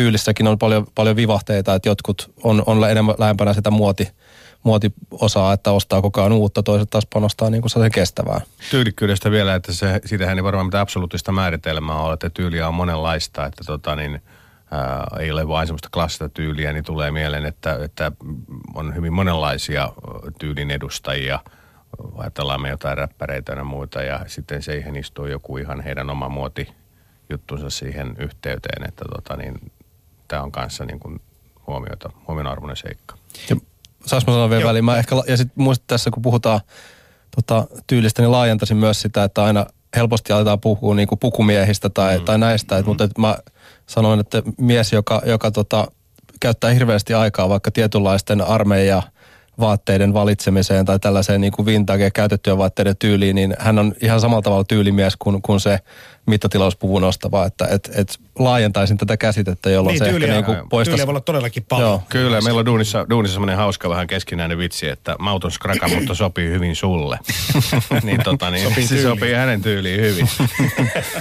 tyylissäkin on paljon, paljon vivahteita, että jotkut on, on enemmän lähempänä sitä muoti, muotiosaa, että ostaa koko ajan uutta, toiset taas panostaa niin kuin sen kestävään. Tyylikkyydestä vielä, että se, siitähän ei varmaan mitään absoluuttista määritelmää ole, että tyyliä on monenlaista, että tota niin, ää, ei ole vain semmoista klassista tyyliä, niin tulee mieleen, että, että on hyvin monenlaisia tyylin edustajia. Ajatellaan me jotain räppäreitä ja muita ja sitten siihen istuu joku ihan heidän oma muoti juttunsa siihen yhteyteen, että tota niin, tämä on kanssa niin kuin huomiota, huomionarvoinen seikka. Ja saas mä sanoa vielä väliin? Mä ehkä, ja sitten muistat tässä, kun puhutaan tota, tyylistä, niin laajentaisin myös sitä, että aina helposti aletaan puhua niin kuin pukumiehistä tai, mm. tai näistä. Mm. Et, mutta et mä sanoin, että mies, joka, joka tota, käyttää hirveästi aikaa vaikka tietynlaisten armeija vaatteiden valitsemiseen tai tällaiseen niin kuin vintage käytettyjen vaatteiden tyyliin, niin hän on ihan samalla tavalla tyylimies kuin, kuin se mittatilauspuvun ostava, että et, et laajentaisin tätä käsitettä, jolloin niin, se tyyliä, ehkä niin poistaisi... Tyyliä voi olla todellakin paljon. Joo. Kyllä, meillä on duunissa, duunissa semmoinen hauska vähän keskinäinen vitsi, että mauton skraka, mutta sopii hyvin sulle. niin tota niin, sopii se sopii hänen tyyliin hyvin.